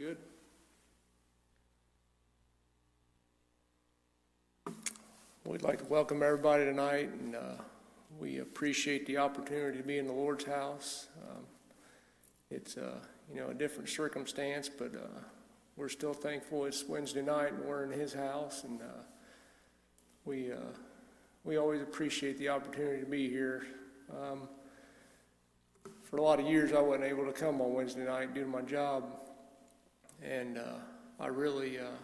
Good. We'd like to welcome everybody tonight, and uh, we appreciate the opportunity to be in the Lord's house. Um, It's, uh, you know, a different circumstance, but uh, we're still thankful it's Wednesday night and we're in His house, and uh, we, uh, we always appreciate the opportunity to be here. Um, For a lot of years, I wasn't able to come on Wednesday night due to my job, and uh, I really, uh,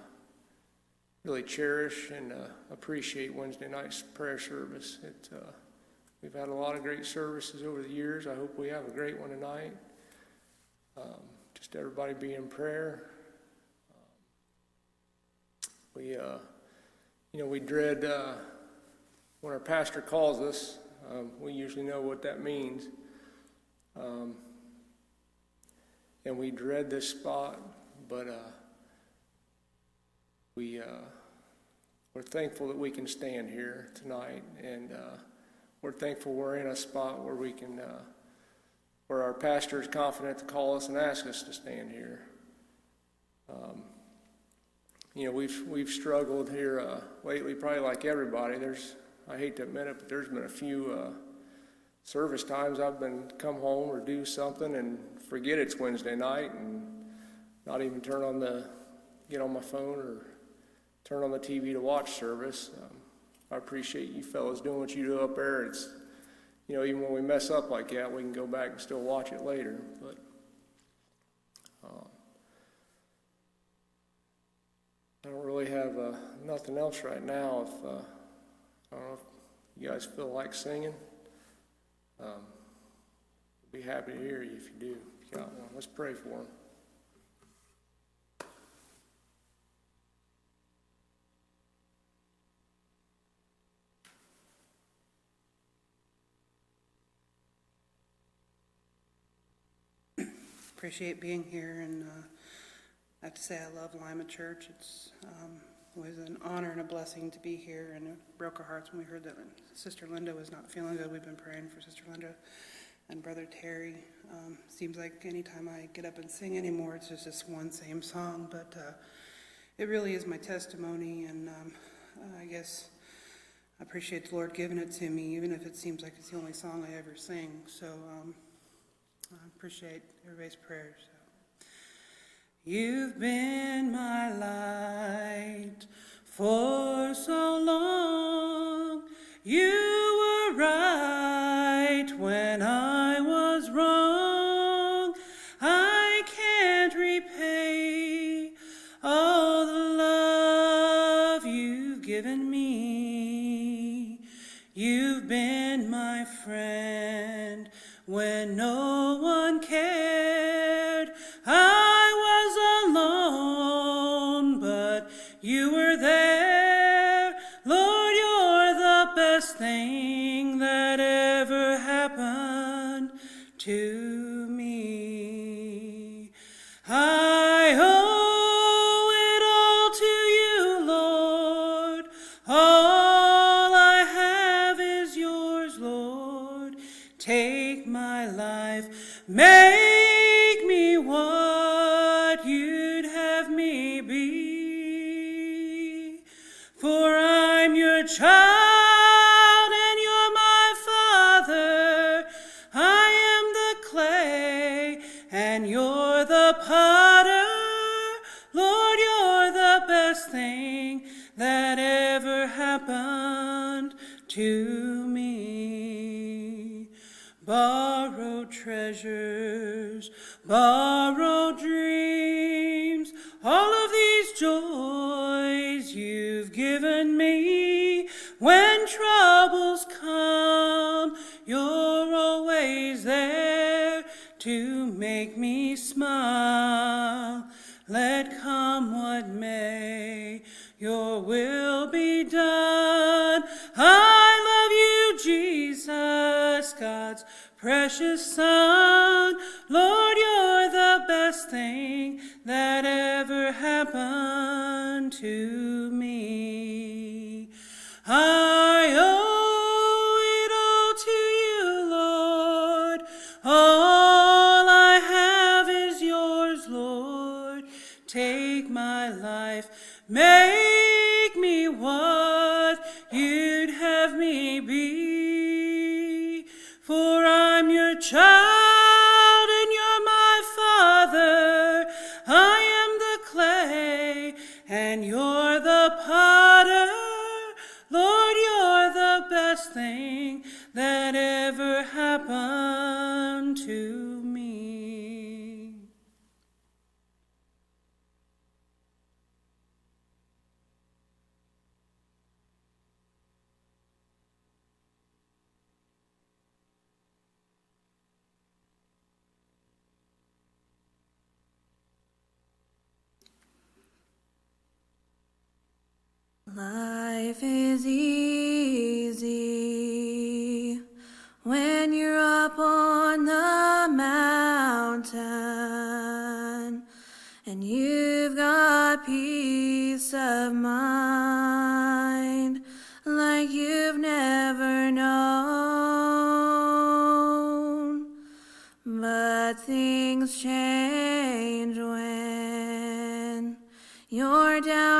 really cherish and uh, appreciate Wednesday night's prayer service. It, uh, we've had a lot of great services over the years. I hope we have a great one tonight. Um, just everybody be in prayer. We, uh, you know, we dread uh, when our pastor calls us. Um, we usually know what that means. Um, and we dread this spot, but uh, we, uh, we're thankful that we can stand here tonight, and uh, we're thankful we're in a spot where we can, uh, where our pastor is confident to call us and ask us to stand here. Um, you know, we've we've struggled here uh, lately, probably like everybody. There's, I hate to admit it, but there's been a few uh, service times I've been come home or do something and forget it's Wednesday night and not even turn on the, get on my phone or turn on the TV to watch service. Um, I appreciate you fellas doing what you do up there. It's, you know, even when we mess up like that, we can go back and still watch it later. But um, I don't really have uh, nothing else right now. If uh, I don't know if you guys feel like singing, um, be happy to hear you if you do. If you let's pray for them. Appreciate being here, and uh, I have to say I love Lima Church. It's um, was an honor and a blessing to be here, and it broke our hearts when we heard that Sister Linda was not feeling good. We've been praying for Sister Linda and Brother Terry. Um, seems like anytime I get up and sing anymore, it's just this one same song, but uh, it really is my testimony, and um, I guess I appreciate the Lord giving it to me, even if it seems like it's the only song I ever sing. So. Um, I appreciate everybody's prayers. So. You've been my light for so 成 to Life is easy when you're up on the mountain and you've got peace of mind like you've never known. But things change when you're down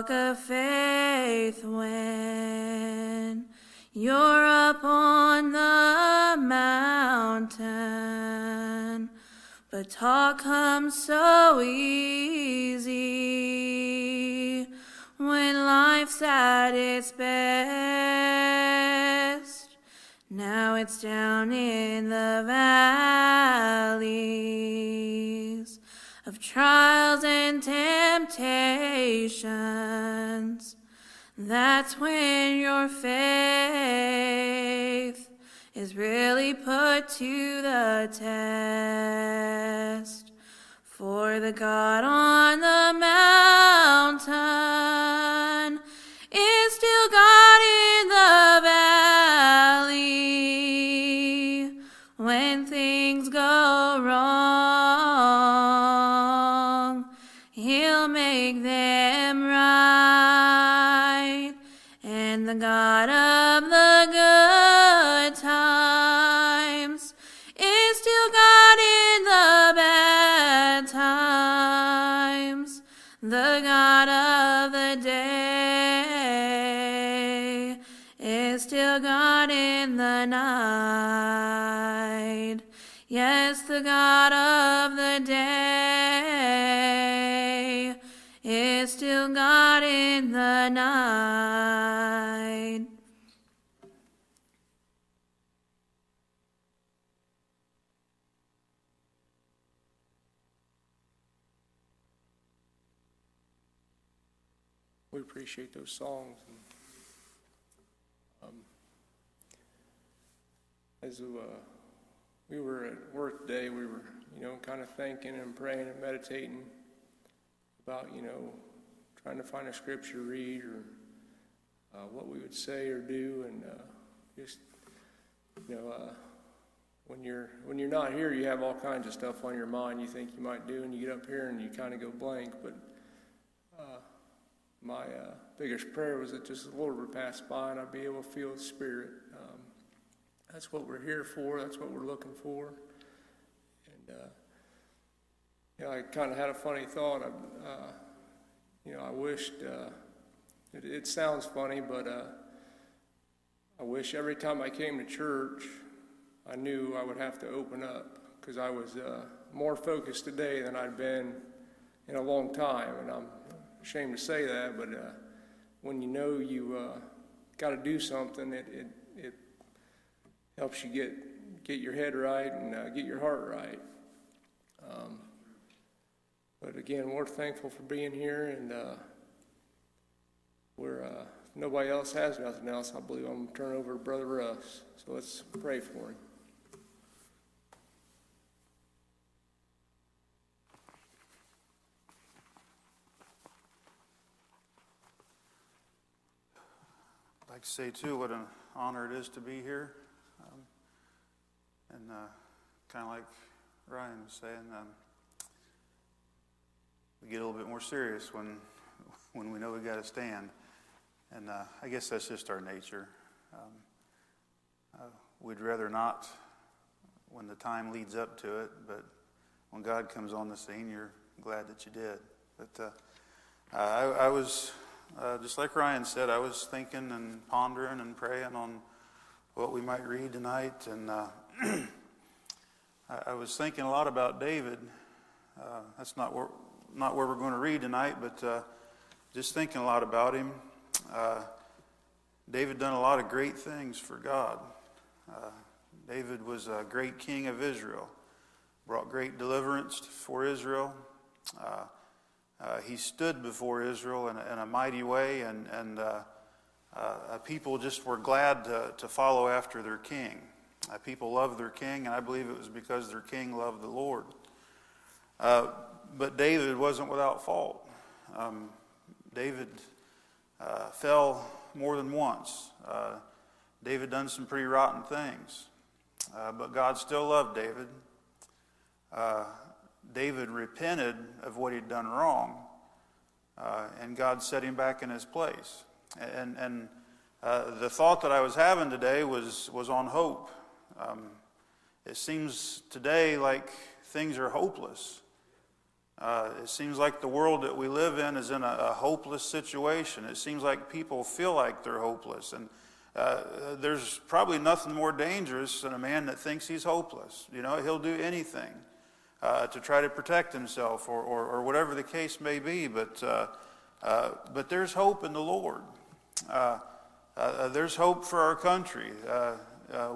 talk of faith when you're up on the mountain, but talk comes so easy when life's at its best. Now it's down in the valleys of trials and temptations. That's when your faith is really put to the test. For the God on the mountain night. We appreciate those songs. and, um, As uh, we were at work today, we were, you know, kind of thinking and praying and meditating about, you know, trying to find a scripture to read or uh, what we would say or do, and uh, just, you know, uh, when you're when you're not here, you have all kinds of stuff on your mind you think you might do, and you get up here and you kind of go blank. But uh, my uh, biggest prayer was that just the Lord would pass by and I'd be able to feel His Spirit. Um, that's what we're here for. That's what we're looking for. And uh, you know, I kind of had a funny thought. I, you know, I wished. Uh, it, it sounds funny, but uh, I wish every time I came to church, I knew I would have to open up because I was uh, more focused today than I'd been in a long time, and I'm ashamed to say that, but uh, when you know you uh, got to do something, it, it it helps you get get your head right and uh, get your heart right. Um, but again, we're thankful for being here, and uh, we're uh, nobody else has nothing else. I believe I'm gonna turn it over to Brother Russ. So let's pray for him. I'd like to say, too, what an honor it is to be here. Um, and uh, kind of like Ryan was saying, um, we get a little bit more serious when, when we know we got to stand. And uh, I guess that's just our nature. Um, uh, we'd rather not when the time leads up to it, but when God comes on the scene, you're glad that you did. But uh, I, I was uh, just like Ryan said, I was thinking and pondering and praying on what we might read tonight, and uh, I, I was thinking a lot about David. Uh, that's not where, not where we're going to read tonight, but uh, just thinking a lot about him. Uh, David done a lot of great things for God. Uh, David was a great king of Israel, brought great deliverance for Israel. Uh, he stood before Israel in a, in a mighty way, and, and uh, uh, people just were glad to, to follow after their king. Uh, people loved their king, and I believe it was because their king loved the Lord. Uh, but David wasn't without fault. Um, David uh, fell more than once. David done some pretty rotten things, but God still loved David. David repented of what he'd done wrong, uh, and God set him back in his place. And, and uh, the thought that I was having today was, was on hope. Um, it seems today like things are hopeless. Uh, it seems like the world that we live in is in a, a, hopeless situation. It seems like people feel like they're hopeless. And uh, there's probably nothing more dangerous than a man that thinks he's hopeless. You know, he'll do anything uh, to try to protect himself or, or, or, whatever the case may be. But, uh, uh, but there's hope in the Lord. Uh, there's hope for our country.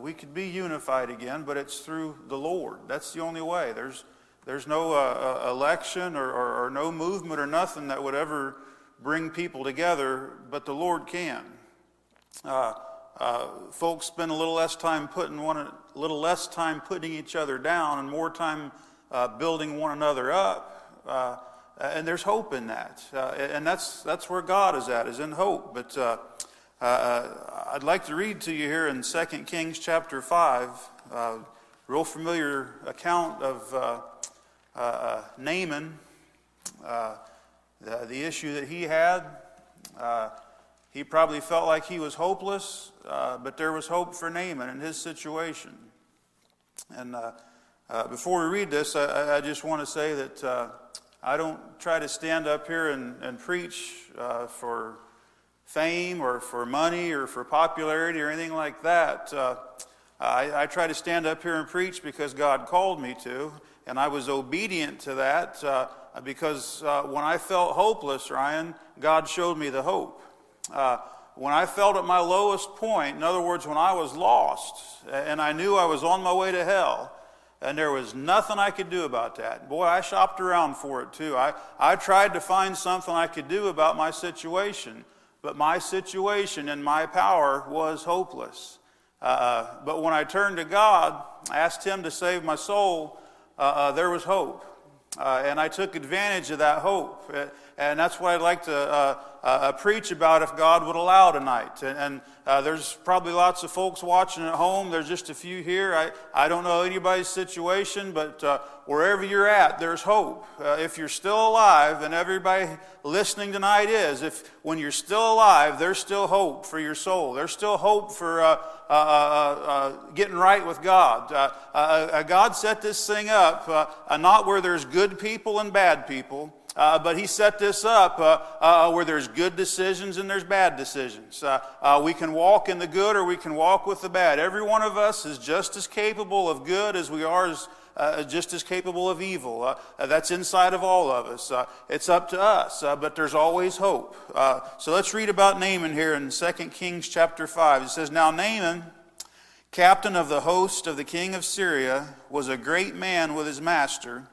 We could be unified again, but it's through the Lord. That's the only way. There's, there's no election or, or, or, no movement or nothing that would ever bring people together, but the Lord can. folks spend a little less time putting one, a little less time putting each other down and more time uh, building one another up. Uh, and there's hope in that. Uh, and that's, that's where God is at, is in hope. But uh, uh, I'd like to read to you here in 2 Kings chapter 5, real familiar account of Naaman, the, the, issue that he had. he probably felt like he was hopeless, but there was hope for Naaman in his situation. And uh, before we read this, I, I just want to say that uh, I don't try to stand up here and, and preach uh, for fame or for money or for popularity or anything like that. Uh, I, I, try to stand up here and preach because God called me to, and I was obedient to that uh, because uh, when I felt hopeless, Ryan, God showed me the hope when I felt at my lowest point, in other words, when I was lost and I knew I was on my way to hell, and there was nothing I could do about that. Boy, I shopped around for it too. I, I tried to find something I could do about my situation, but my situation and my power was hopeless. Uh, but when I turned to God, I asked Him to save my soul, uh, uh, there was hope. Uh, and I took advantage of that hope. Uh, and that's what I'd like to uh, preach about if God would allow tonight. And, and uh, there's probably lots of folks watching at home. There's just a few here. I, I don't know anybody's situation, but uh, wherever you're at, there's hope. Uh, if you're still alive, and everybody listening tonight is, if when you're still alive, there's still hope for your soul. There's still hope for uh, uh, getting right with God. God set this thing up not where there's good people and bad people. Uh, but he set this up uh, uh, where there's good decisions and there's bad decisions. Uh, uh, we can walk in the good or we can walk with the bad. Every one of us is just as capable of good as we are as, uh, just as capable of evil. That's inside of all of us. It's up to us, but there's always hope. So let's read about Naaman here in 2 Kings chapter 5. It says, Now Naaman, captain of the host of the king of Syria, was a great man with his master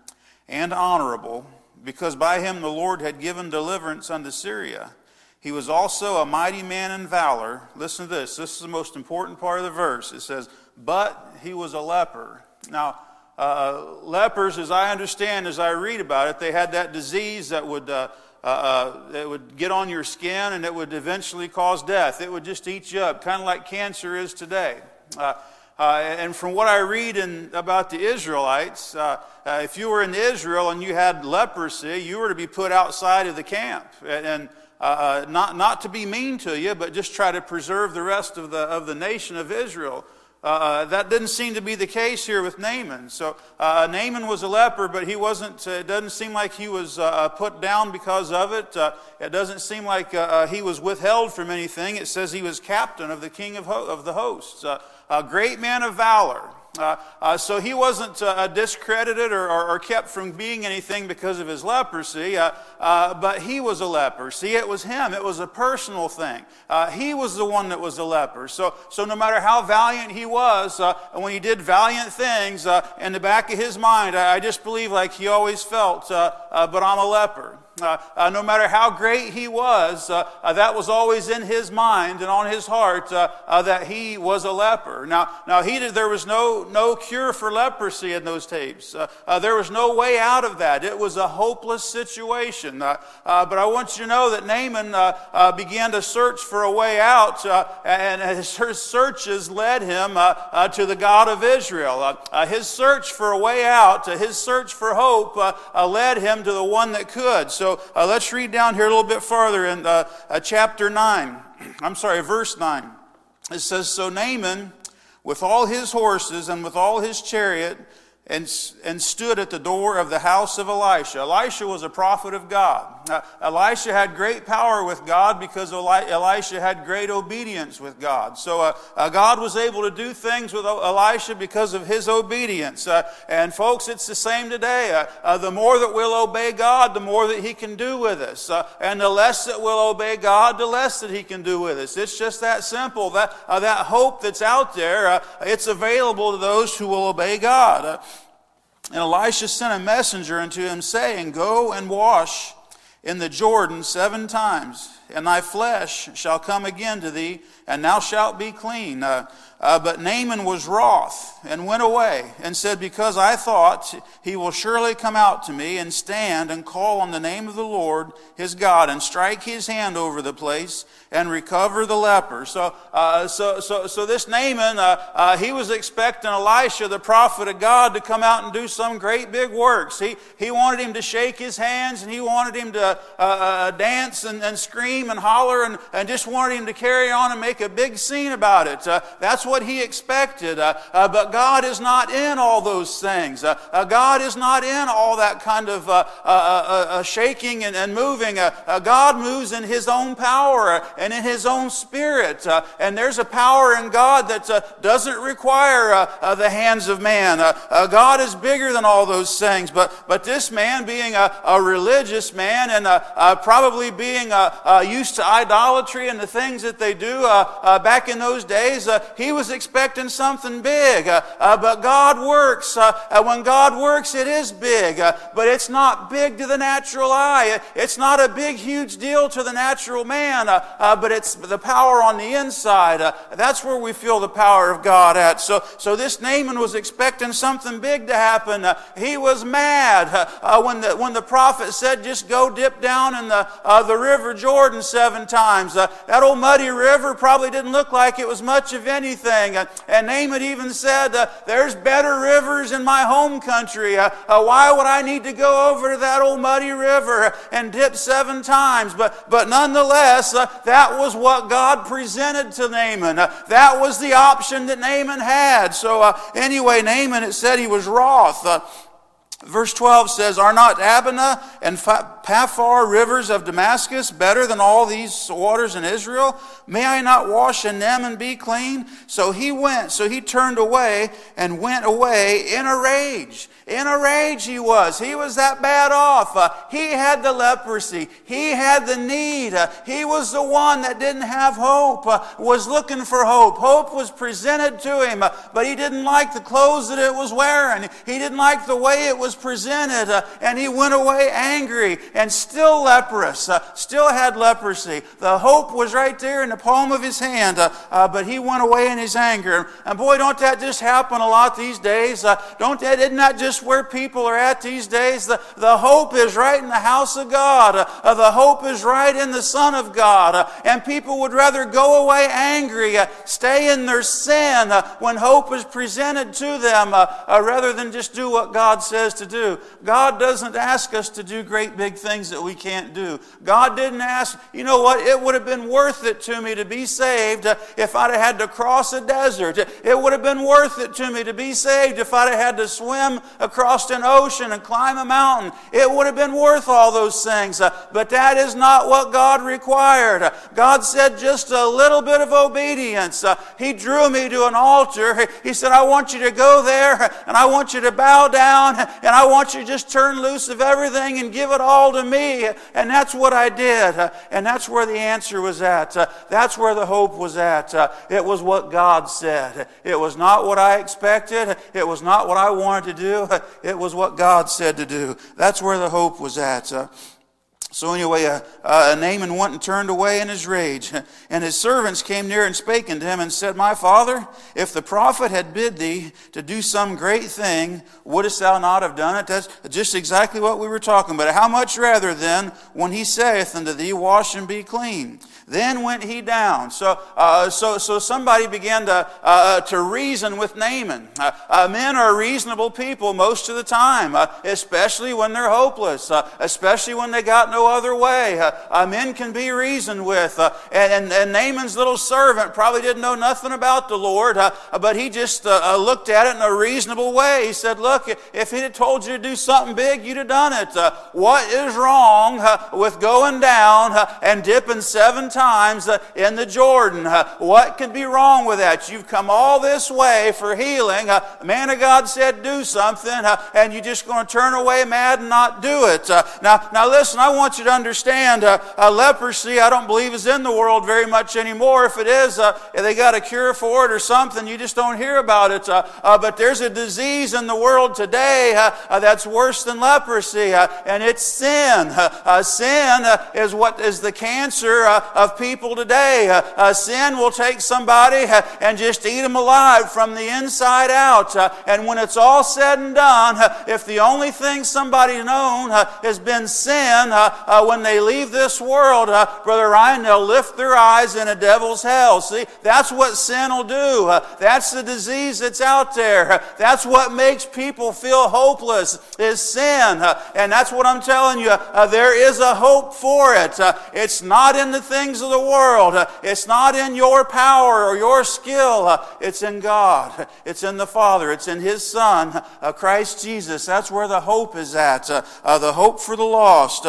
and honorable, because by him the Lord had given deliverance unto Syria. He was also a mighty man in valor. Listen to this. This is the most important part of the verse. It says, But he was a leper. Now, uh, lepers, as I understand, as I read about it, they had that disease that would, uh, uh, uh that would get on your skin and it would eventually cause death. It would just eat you up, kind of like cancer is today. Uh, uh, and from what I read in, about the Israelites, if you were in Israel and you had leprosy, you were to be put outside of the camp. And, and uh, not, not to be mean to you, but just try to preserve the rest of the, of the nation of Israel. Uh, uh, that didn't seem to be the case here with Naaman. So uh, Naaman was a leper, but he wasn't. Uh, it doesn't seem like he was uh, uh, put down because of it. it doesn't seem like he was withheld from anything. It says he was captain of the king of, ho- of the hosts, a great man of valor. Uh, uh, so he wasn't uh, discredited or, or, or, kept from being anything because of his leprosy, uh, uh, but he was a leper. See, it was him. It was a personal thing. Uh, he was the one that was a leper. So, so no matter how valiant he was, and when he did valiant things, in the back of his mind, I, I just believe like he always felt, but I'm a leper. Uh, uh, no matter how great he was, uh, uh that was always in his mind and on his heart uh, uh, that he was a leper. Now, now he did, there was no, no cure for leprosy in those tapes. Uh, there was no way out of that. It was a hopeless situation. but I want you to know that Naaman began to search for a way out, and his searches led him to the God of Israel. his search for a way out, his search for hope, led him to the one that could. So uh, let's read down here a little bit farther in uh, uh, chapter 9. I'm sorry, verse 9. It says, So Naaman, with all his horses and with all his chariot, and, and stood at the door of the house of Elisha. Elisha was a prophet of God. Uh, Elisha had great power with God because Eli- Elisha had great obedience with God. So uh, uh, God was able to do things with Elisha because of his obedience. Uh, and folks, it's the same today. Uh, uh, the more that we'll obey God, the more that He can do with us. and the less that we'll obey God, the less that He can do with us. It's just that simple. That, that hope that's out there, it's available to those who will obey God. And Elisha sent a messenger unto him, saying, Go and wash in the Jordan seven times, and thy flesh shall come again to thee, and thou shalt be clean. Uh, uh, but Naaman was wroth and went away and said, Because I thought he will surely come out to me and stand and call on the name of the Lord his God and strike his hand over the place and recover the leper. So, uh, so, so, so this Naaman, uh, uh he was expecting Elisha, the prophet of God, to come out and do some great big works. He, he wanted him to shake his hands and he wanted him to uh, uh, dance and, and scream and holler and, and just wanted him to carry on and make a big scene about it. that's what he expected. Uh, uh, but God is not in all those things. Uh, uh God is not in all that kind of uh, uh, uh, uh, uh shaking and, and moving. God moves in his own power and in his own spirit. and there's a power in God that doesn't require the hands of man. God is bigger than all those things. But, but this man, being a, a religious man and probably being used to idolatry and the things that they do back in those days, he was was expecting something big. Uh, uh, but God works. Uh, uh, when God works, it is big. Uh, but it's not big to the natural eye. It's not a big, huge deal to the natural man. Uh, but it's the power on the inside. that's where we feel the power of God at. So, so this Naaman was expecting something big to happen. he was mad when, the, when the prophet said, just go dip down in the, the river Jordan seven times. that old muddy river probably didn't look like it was much of anything anything. And Naaman even said, uh, There's better rivers in my home country. Uh, uh, why would I need to go over to that old muddy river and dip seven times? But, but nonetheless, uh, that was what God presented to Naaman. Uh, that was the option that Naaman had. So, uh, anyway, Naaman, it said he was wroth. verse 12 says, Are not Abana and Pharpar rivers of Damascus better than all these waters in Israel? May I not wash in them and be clean? So he went, so he turned away and went away in a rage. In a rage he was. He was that bad off. Uh, he had the leprosy. He had the need. Uh, he was the one that didn't have hope, uh, was looking for hope. Hope was presented to him, uh, but he didn't like the clothes that it was wearing. He didn't like the way it was presented, uh, and he went away angry and still leprous, uh, still had leprosy. The hope was right there in the palm of his hand, but he went away in his anger. And boy, don't that just happen a lot these days? don't that, isn't that just where people are at these days. The, the hope is right in the house of God, uh, the hope is right in the Son of God. Uh, and people would rather go away angry, uh, stay in their sin uh, when hope is presented to them, uh, uh, rather than just do what God says to do. God doesn't ask us to do great big things that we can't do. God didn't ask, you know what, it would have been worth it to me to be saved if I'd have had to cross a desert. It would have been worth it to me to be saved if I'd have had to swim across an ocean and climb a mountain. It would have been worth all those things. But that is not what God required. God said just a little bit of obedience. He drew me to an altar. He said, I want you to go there and I want you to bow down and I want you to just turn loose of everything and give it all to me. And that's what I did. And that's where the answer was at. That's where the hope was at. It was what God said. It was not what I expected. It was not what I wanted to do. It was what God said to do. That's where the hope was at. Uh, so anyway, uh, uh, Naaman went and turned away in his rage. And his servants came near and spake unto him and said, My father, if the prophet had bid thee to do some great thing, wouldst thou not have done it? That's just exactly what we were talking about. How much rather then when he saith unto thee, Wash and be clean? Then went he down. So, uh, so, so somebody began to, uh, to reason with Naaman. Uh, uh men are reasonable people most of the time, uh, especially when they're hopeless, uh, especially when they got no other way. Uh, uh, men can be reasoned with. Uh, and, and, and, Naaman's little servant probably didn't know nothing about the Lord, but he just looked at it in a reasonable way. He said, Look, if he'd have told you to do something big, you'd have done it. what is wrong with going down and dipping seven times? uh, in the Jordan. Uh, what could be wrong with that? You've come all this way for healing. Uh, man of God said, do something, and you're just going to turn away mad and not do it. Now, now listen, I want you to understand uh, uh, leprosy, I don't believe is in the world very much anymore. If it is, uh, they got a cure for it or something, you just don't hear about it. but there's a disease in the world today that's worse than leprosy, and it's sin. sin is what is the cancer of people today. Uh, uh, sin will take somebody uh, and just eat them alive from the inside out. Uh, and when it's all said and done, uh, if the only thing somebody's known uh, has been sin, Uh, when they leave this world, uh, Brother Ryan, they'll lift their eyes in a devil's hell. See, that's what sin will do. Uh, that's the disease that's out there. That's what makes people feel hopeless is sin. and that's what I'm telling you. there is a hope for it. it's not in the things of the world. It's not in your power or your skill. It's in God. It's in the Father. It's in His Son, uh, Christ Jesus. That's where the hope is at. Uh, uh, the hope for the lost.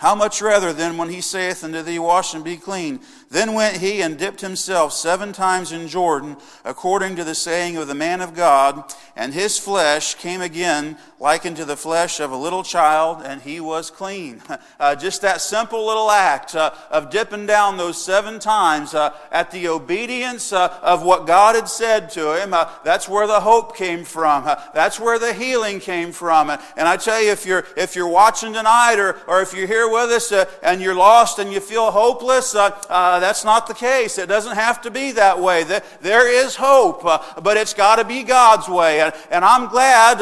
How much rather then when he saith unto thee, Wash and be clean? Then went he and dipped himself seven times in Jordan, according to the saying of the man of God, and his flesh came again like unto the flesh of a little child, and he was clean. Uh, just that simple little act uh, of dipping down those seven times uh, at the obedience uh, of what God had said to him, uh, that's where the hope came from. Uh, that's where the healing came from. And I tell you, if you're, if you're watching tonight or, or if you're here with us and you're lost and you feel hopeless, that's not the case. It doesn't have to be that way. There is hope, but it's got to be God's way. And I'm glad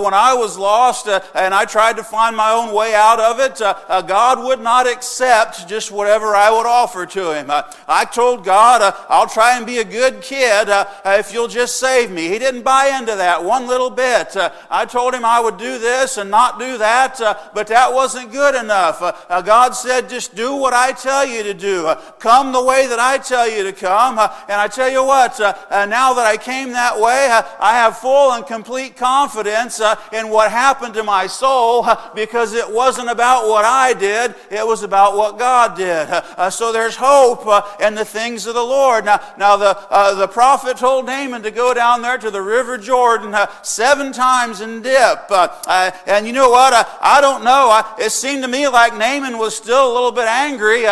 when I was lost uh, and I tried to find my own way out of it, uh, uh, God would not accept just whatever I would offer to Him. Uh, I told God, uh, I'll try and be a good kid if you'll just save me. He didn't buy into that one little bit. I told Him I would do this and not do that, but that wasn't good enough. God said, just do what I tell you to do. come the way that I tell you to come. And I tell you what, now that I came that way, I have full and complete confidence uh, in what happened to my soul because it wasn't about what I did, it was about what God did. Uh, so there's hope uh, in the things of the Lord. Now, now the, uh, the prophet told Naaman to go down there to the river Jordan uh, seven times and dip. Uh, uh, and you know what? I, don't know. It seemed to me like Naaman was still a little bit angry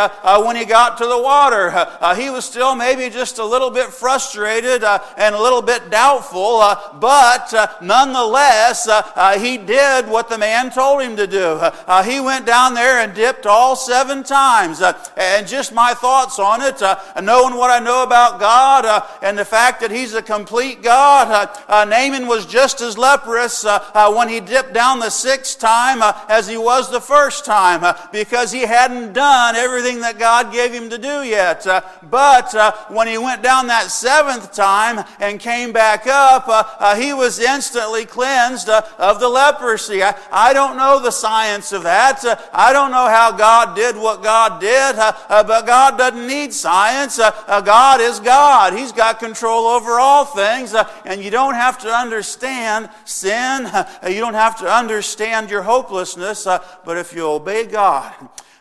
when he got to the water. He was still maybe just a little bit frustrated and a little bit doubtful, but nonetheless, uh, he did what the man told him to do. Uh, uh, he went down there and dipped all seven times. Uh, and just my thoughts on it, uh, knowing what I know about God and the fact that He's a complete God, Naaman was just as leprous when he dipped down the sixth time as he was the first time because he hadn't done everything that God gave him to do yet. But when he went down that seventh time and came back up, he was instantly cleansed uh, of the leprosy. I, I don't know the science of that. Uh, I don't know how God did what God did, uh, uh, but God doesn't need science. Uh, uh, God is God. He's got control over all things, uh, and you don't have to understand sin. You don't have to understand your hopelessness, but if you obey God,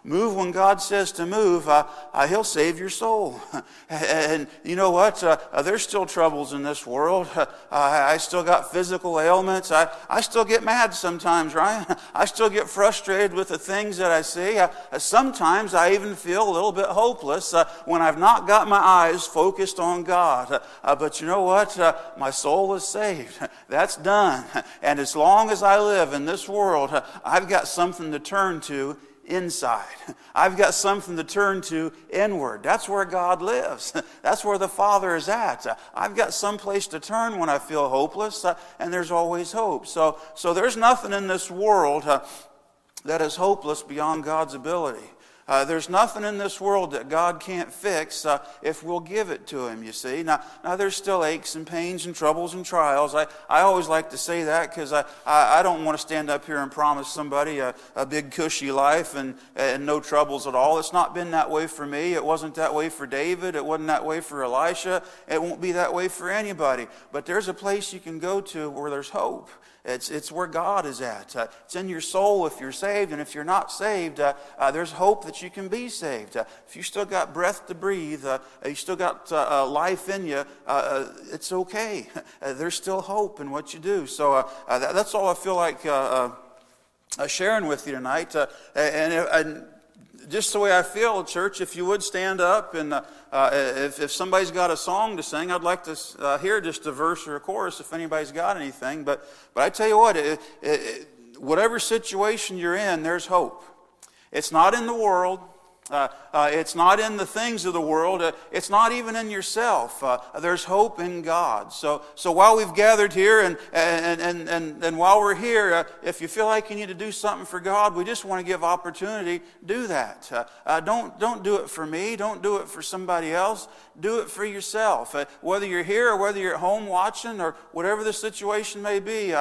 move when God says to move, uh, uh, He'll save your soul. and you know what? Uh, uh, there's still troubles in this world. Uh, I still got physical ailments. I, I still get mad sometimes, right? I still get frustrated with the things that I see. Sometimes I even feel a little bit hopeless when I've not got my eyes focused on God. But you know what? My soul is saved. That's done. And as long as I live in this world, I've got something to turn to inside. I've got something to turn to inward. That's where God lives. That's where the Father is at. I've got some place to turn when I feel hopeless, uh, and there's always hope. So, so there's nothing in this world uh, that is hopeless beyond God's ability. Uh, there's nothing in this world that God can't fix uh, if we'll give it to Him, you see. Now, now, there's still aches and pains and troubles and trials. I, I always like to say that because I, I, I, don't want to stand up here and promise somebody a, a big, cushy life and, and no troubles at all. It's not been that way for me. It wasn't that way for David. It wasn't that way for Elisha. It won't be that way for anybody. But there's a place you can go to where there's hope. It's, it's where God is at. Uh, it's in your soul if you're saved, and if you're not saved, uh, uh, there's hope that you can be saved. Uh, if you still got breath to breathe, uh, you still got uh, life in you, it's okay. there's still hope in what you do. So that, that's all I feel like sharing with you tonight. and, and just the way I feel, church, if you would stand up and uh, uh, if, if somebody's got a song to sing, I'd like to uh, hear just a verse or a chorus if anybody's got anything. But, but I tell you what, it, it, whatever situation you're in, there's hope. It's not in the world. Uh, uh, it's not in the things of the world. Uh, it's not even in yourself. Uh, there's hope in God. So, so while we've gathered here and, and, and, and, and while we're here, uh, if you feel like you need to do something for God, we just want to give opportunity. Do that. Uh, don't, don't do it for me. Don't do it for somebody else. Do it for yourself. whether you're here or whether you're at home watching or whatever the situation may be,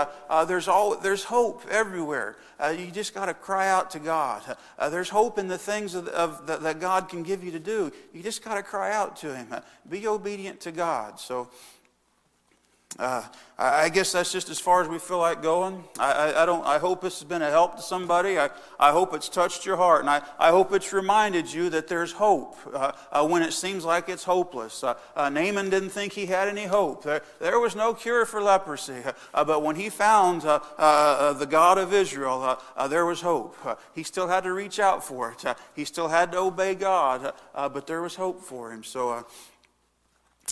there's, all, there's hope everywhere. Uh, you just got to cry out to God. Uh, there's hope in the things of, of that God can give you to do. You just got to cry out to Him. Be obedient to God. So, uh, I guess that's just as far as we feel like going. I, I, I, don't. I hope this has been a help to somebody. I, I hope it's touched your heart, and I, I hope it's reminded you that there's hope uh, uh, when it seems like it's hopeless. Uh, uh Naaman didn't think he had any hope. There, there was no cure for leprosy, uh, but when he found the God of Israel, there was hope. he still had to reach out for it. he still had to obey God, but there was hope for him. So.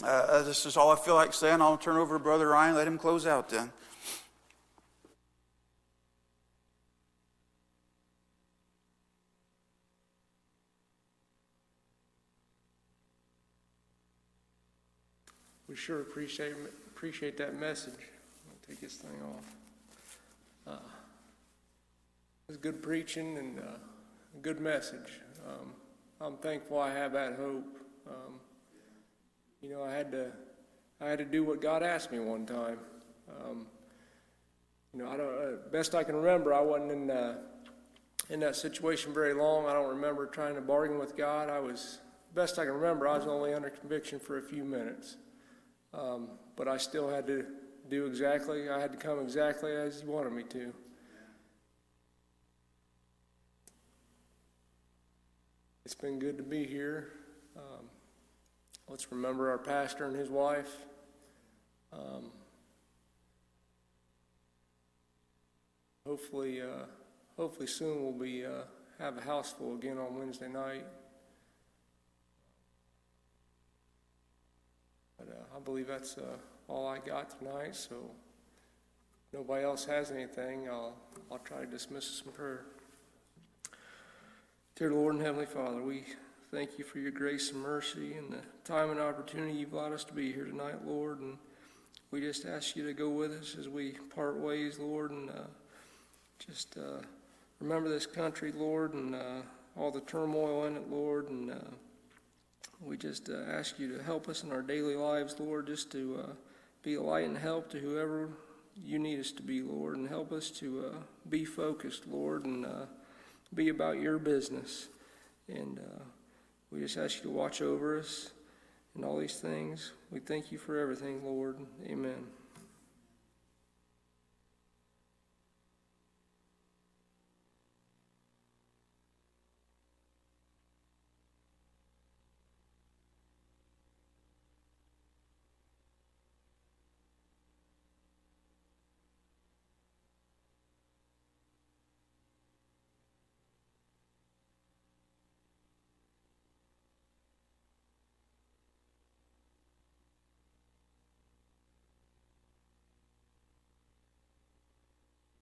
Uh, uh, this is all I feel like saying. I'll turn over to Brother Ryan, let him close out then. We sure appreciate appreciate that message. I'll take this thing off. Uh, it was good preaching and uh, a good message. Um, I'm thankful I have that hope. Um, you know, I had to, I had to do what God asked me one time. Um, you know, I don't. Uh, best I can remember, I wasn't in uh, in that situation very long. I don't remember trying to bargain with God. I was best I can remember, I was only under conviction for a few minutes. Um, but I still had to do exactly, I had to come exactly as He wanted me to. It's been good to be here. Let's remember our pastor and his wife. Um, hopefully, uh, hopefully soon we'll be uh, have a house full again on Wednesday night. But uh, I believe that's uh, all I got tonight. So, nobody else has anything. I'll I'll try to dismiss in prayer. Dear Lord and Heavenly Father, we thank you for your grace and mercy and the time and opportunity you've allowed us to be here tonight, Lord. And we just ask you to go with us as we part ways, Lord, and uh, just uh, remember this country, Lord, and uh, all the turmoil in it, Lord. And uh, we just uh, ask you to help us in our daily lives, Lord, just to uh, be a light and help to whoever you need us to be, Lord, and help us to be focused, Lord, and be about your business. And we just ask you to watch over us and all these things. We thank you for everything, Lord. Amen.